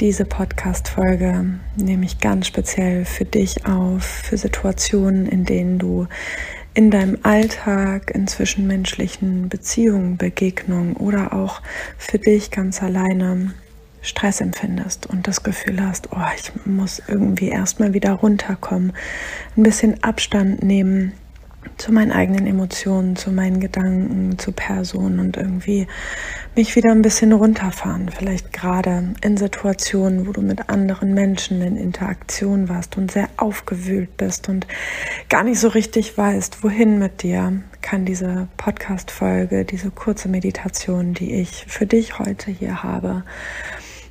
diese Podcast-Folge nehme ich ganz speziell für dich auf, für Situationen, in denen du in deinem Alltag, in zwischenmenschlichen Beziehungen, Begegnungen oder auch für dich ganz alleine Stress empfindest und das Gefühl hast, oh, ich muss irgendwie erstmal wieder runterkommen, ein bisschen Abstand nehmen zu meinen eigenen Emotionen, zu meinen Gedanken, zu Personen und irgendwie mich wieder ein bisschen runterfahren. Vielleicht gerade in Situationen, wo du mit anderen Menschen in Interaktion warst und sehr aufgewühlt bist und gar nicht so richtig weißt, wohin mit dir, kann diese Podcast-Folge, diese kurze Meditation, die ich für dich heute hier habe,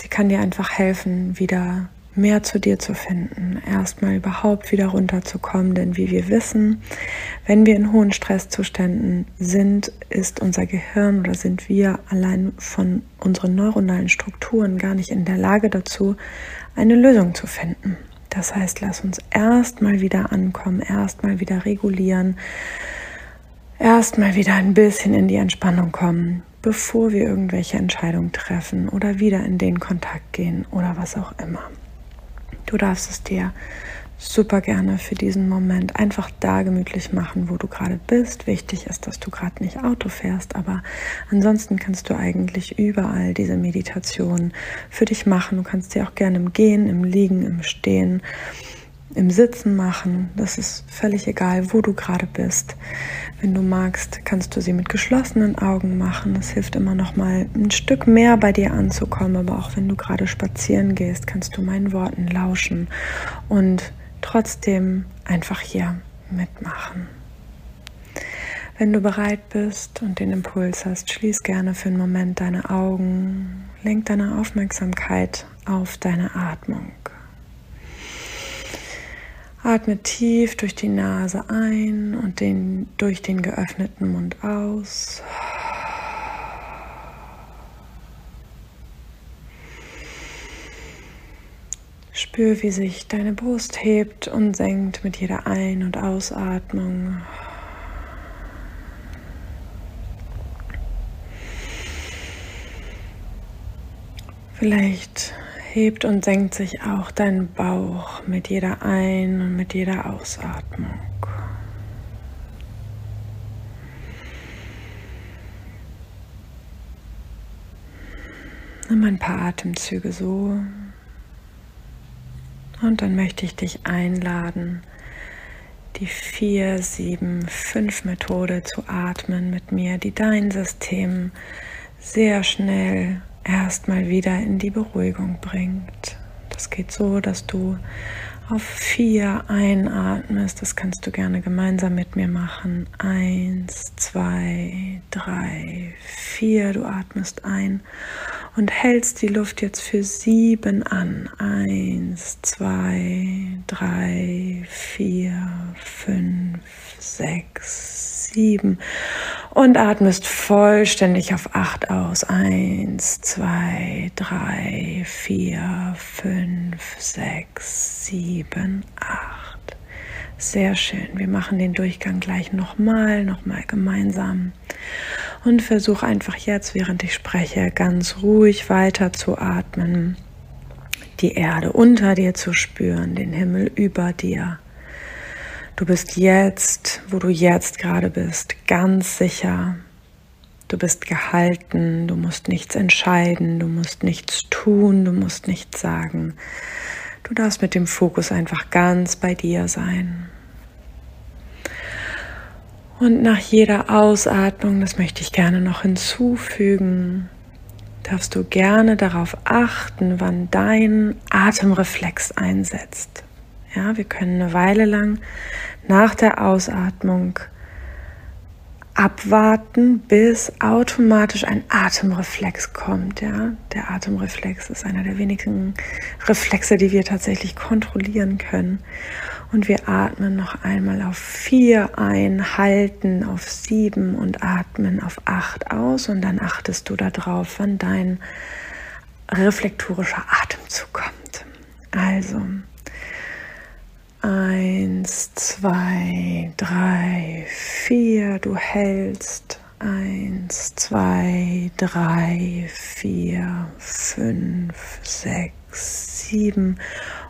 sie kann dir einfach helfen, wieder mehr zu dir zu finden, erstmal überhaupt wieder runterzukommen, denn wie wir wissen, wenn wir in hohen Stresszuständen sind, ist unser Gehirn oder sind wir allein von unseren neuronalen Strukturen gar nicht in der Lage dazu, eine Lösung zu finden. Das heißt, lass uns erstmal wieder ankommen, erstmal wieder regulieren, erstmal wieder ein bisschen in die Entspannung kommen, bevor wir irgendwelche Entscheidungen treffen oder wieder in den Kontakt gehen oder was auch immer. Du darfst es dir super gerne für diesen Moment einfach da gemütlich machen, wo du gerade bist. Wichtig ist, dass du gerade nicht Auto fährst, aber ansonsten kannst du eigentlich überall diese Meditation für dich machen. Du kannst sie auch gerne im Gehen, im Liegen, im Stehen im Sitzen machen. Das ist völlig egal, wo du gerade bist. Wenn du magst, kannst du sie mit geschlossenen Augen machen. Das hilft immer noch mal ein Stück mehr bei dir anzukommen. Aber auch wenn du gerade spazieren gehst, kannst du meinen Worten lauschen und trotzdem einfach hier mitmachen. Wenn du bereit bist und den Impuls hast, schließ gerne für einen Moment deine Augen, lenk deine Aufmerksamkeit auf deine Atmung. Atme tief durch die Nase ein und den, durch den geöffneten Mund aus. Spür, wie sich deine Brust hebt und senkt mit jeder Ein- und Ausatmung. Vielleicht hebt und senkt sich auch dein Bauch mit jeder Ein- und mit jeder Ausatmung. Nimm ein paar Atemzüge so. Und dann möchte ich dich einladen, die 4-7-5 Methode zu atmen mit mir, die dein System sehr schnell erstmal wieder in die Beruhigung bringt. Das geht so, dass du auf vier einatmest. Das kannst du gerne gemeinsam mit mir machen. Eins, zwei, drei, vier. Du atmest ein und hältst die Luft jetzt für sieben an. Eins, zwei, drei, vier, fünf, sechs, sieben und atmest vollständig auf acht aus. Eins, zwei, drei, vier, fünf, sechs, sieben, acht. Sehr schön. Wir machen den Durchgang gleich nochmal, nochmal gemeinsam. Und versuch einfach jetzt, während ich spreche, ganz ruhig weiter zu atmen. Die Erde unter dir zu spüren, den Himmel über dir Du bist jetzt, wo du jetzt gerade bist, ganz sicher. Du bist gehalten, du musst nichts entscheiden, du musst nichts tun, du musst nichts sagen. Du darfst mit dem Fokus einfach ganz bei dir sein. Und nach jeder Ausatmung, das möchte ich gerne noch hinzufügen, darfst du gerne darauf achten, wann dein Atemreflex einsetzt. Ja, wir können eine Weile lang nach der Ausatmung abwarten, bis automatisch ein Atemreflex kommt. Ja? Der Atemreflex ist einer der wenigen Reflexe, die wir tatsächlich kontrollieren können. Und wir atmen noch einmal auf vier ein, halten auf sieben und atmen auf acht aus. Und dann achtest du darauf, wann dein reflektorischer Atemzug kommt. Also Eins, zwei, drei, vier. Du hältst. Eins, zwei, drei, vier, fünf, sechs, sieben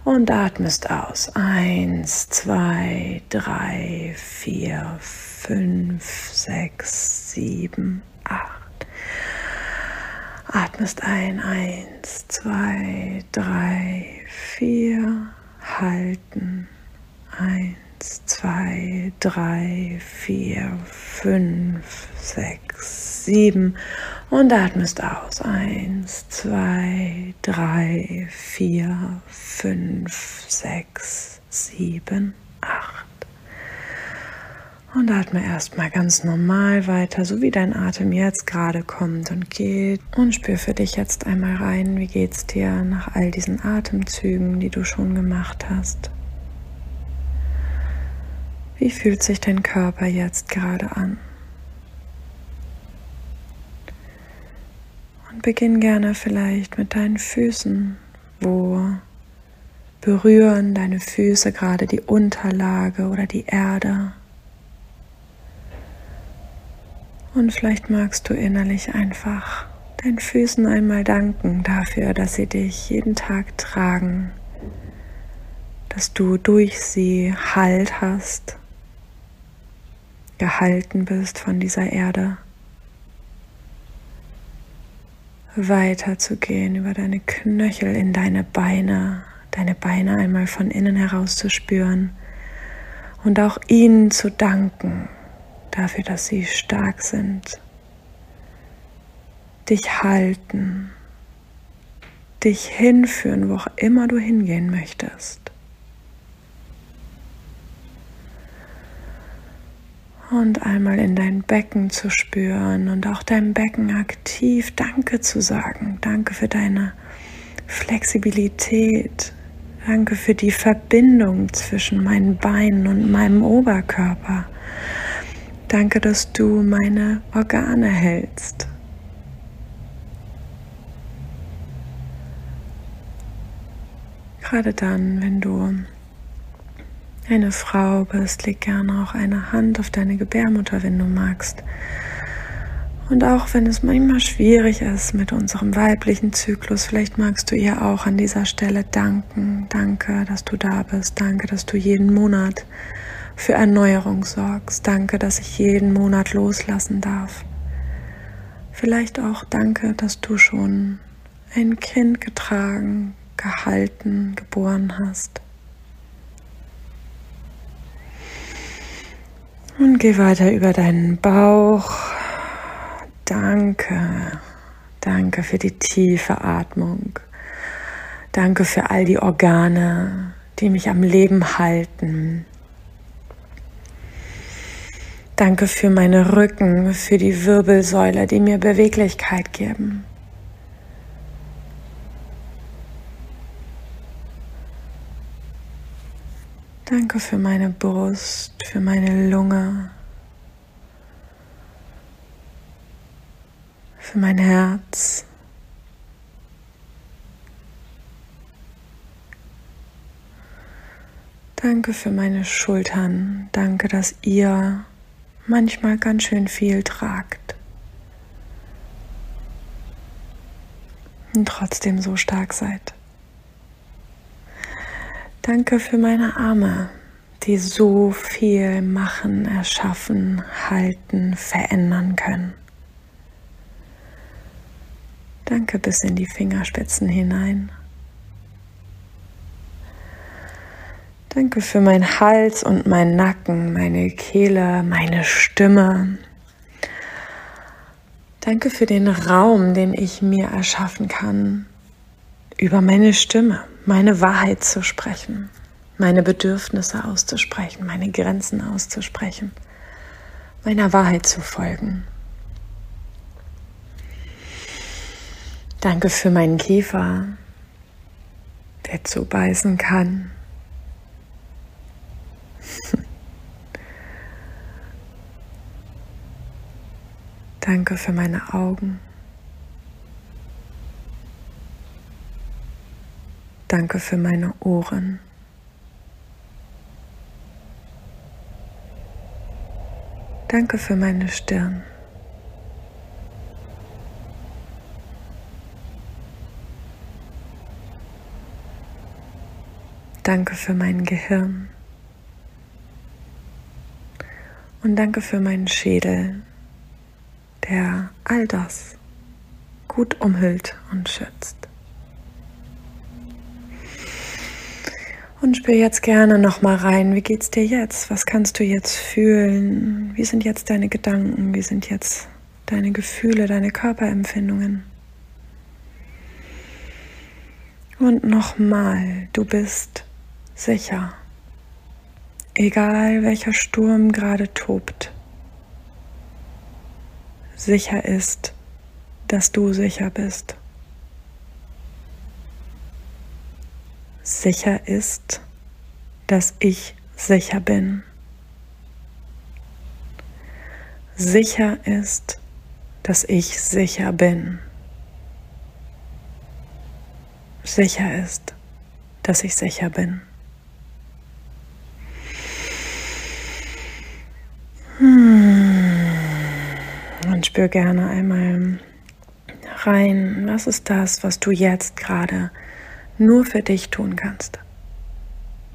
und atmest aus. Eins, zwei, drei, vier, fünf, sechs, sieben, acht. Atmest ein. Eins, zwei, drei, vier. Halten. Eins, zwei, drei, vier, fünf, sechs, sieben. Und atmest aus. Eins, zwei, drei, vier, fünf, sechs, sieben, acht. Und atme erstmal ganz normal weiter, so wie dein Atem jetzt gerade kommt und geht. Und spür für dich jetzt einmal rein, wie geht's dir nach all diesen Atemzügen, die du schon gemacht hast. Wie fühlt sich dein Körper jetzt gerade an? Und beginn gerne vielleicht mit deinen Füßen. Wo berühren deine Füße gerade die Unterlage oder die Erde? Und vielleicht magst du innerlich einfach deinen Füßen einmal danken dafür, dass sie dich jeden Tag tragen, dass du durch sie Halt hast, gehalten bist von dieser Erde. Weiterzugehen über deine Knöchel in deine Beine, deine Beine einmal von innen heraus zu spüren und auch ihnen zu danken dafür, dass sie stark sind, dich halten, dich hinführen, wo auch immer du hingehen möchtest. Und einmal in dein Becken zu spüren und auch deinem Becken aktiv Danke zu sagen. Danke für deine Flexibilität. Danke für die Verbindung zwischen meinen Beinen und meinem Oberkörper. Danke, dass du meine Organe hältst. Gerade dann, wenn du eine Frau bist, leg gerne auch eine Hand auf deine Gebärmutter, wenn du magst. Und auch wenn es manchmal schwierig ist mit unserem weiblichen Zyklus, vielleicht magst du ihr auch an dieser Stelle danken. Danke, dass du da bist. Danke, dass du jeden Monat für Erneuerung sorgst. Danke, dass ich jeden Monat loslassen darf. Vielleicht auch danke, dass du schon ein Kind getragen, gehalten, geboren hast. Und geh weiter über deinen Bauch. Danke. Danke für die tiefe Atmung. Danke für all die Organe, die mich am Leben halten. Danke für meine Rücken, für die Wirbelsäule, die mir Beweglichkeit geben. Danke für meine Brust, für meine Lunge, für mein Herz. Danke für meine Schultern. Danke, dass ihr manchmal ganz schön viel tragt und trotzdem so stark seid. Danke für meine Arme, die so viel machen, erschaffen, halten, verändern können. Danke bis in die Fingerspitzen hinein. Danke für meinen Hals und meinen Nacken, meine Kehle, meine Stimme. Danke für den Raum, den ich mir erschaffen kann, über meine Stimme, meine Wahrheit zu sprechen, meine Bedürfnisse auszusprechen, meine Grenzen auszusprechen, meiner Wahrheit zu folgen. Danke für meinen Kiefer, der zubeißen kann, Danke für meine Augen. Danke für meine Ohren. Danke für meine Stirn. Danke für mein Gehirn. Und danke für meinen Schädel, der all das gut umhüllt und schützt. Und spür jetzt gerne noch mal rein, wie geht's dir jetzt? Was kannst du jetzt fühlen? Wie sind jetzt deine Gedanken? Wie sind jetzt deine Gefühle, deine Körperempfindungen? Und nochmal, du bist sicher. Egal welcher Sturm gerade tobt, sicher ist, dass du sicher bist. Sicher ist, dass ich sicher bin. Sicher ist, dass ich sicher bin. Sicher ist, dass ich sicher bin. Hm. Und spür gerne einmal rein, was ist das, was du jetzt gerade nur für dich tun kannst?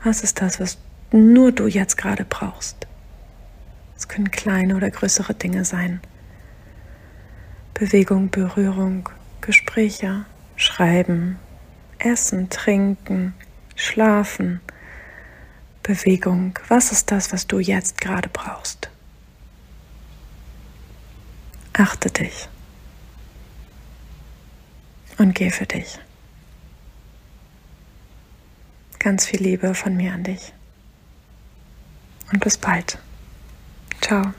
Was ist das, was nur du jetzt gerade brauchst? Es können kleine oder größere Dinge sein. Bewegung, Berührung, Gespräche, Schreiben, Essen, Trinken, Schlafen, Bewegung. Was ist das, was du jetzt gerade brauchst? Achte dich und geh für dich. Ganz viel Liebe von mir an dich. Und bis bald. Ciao.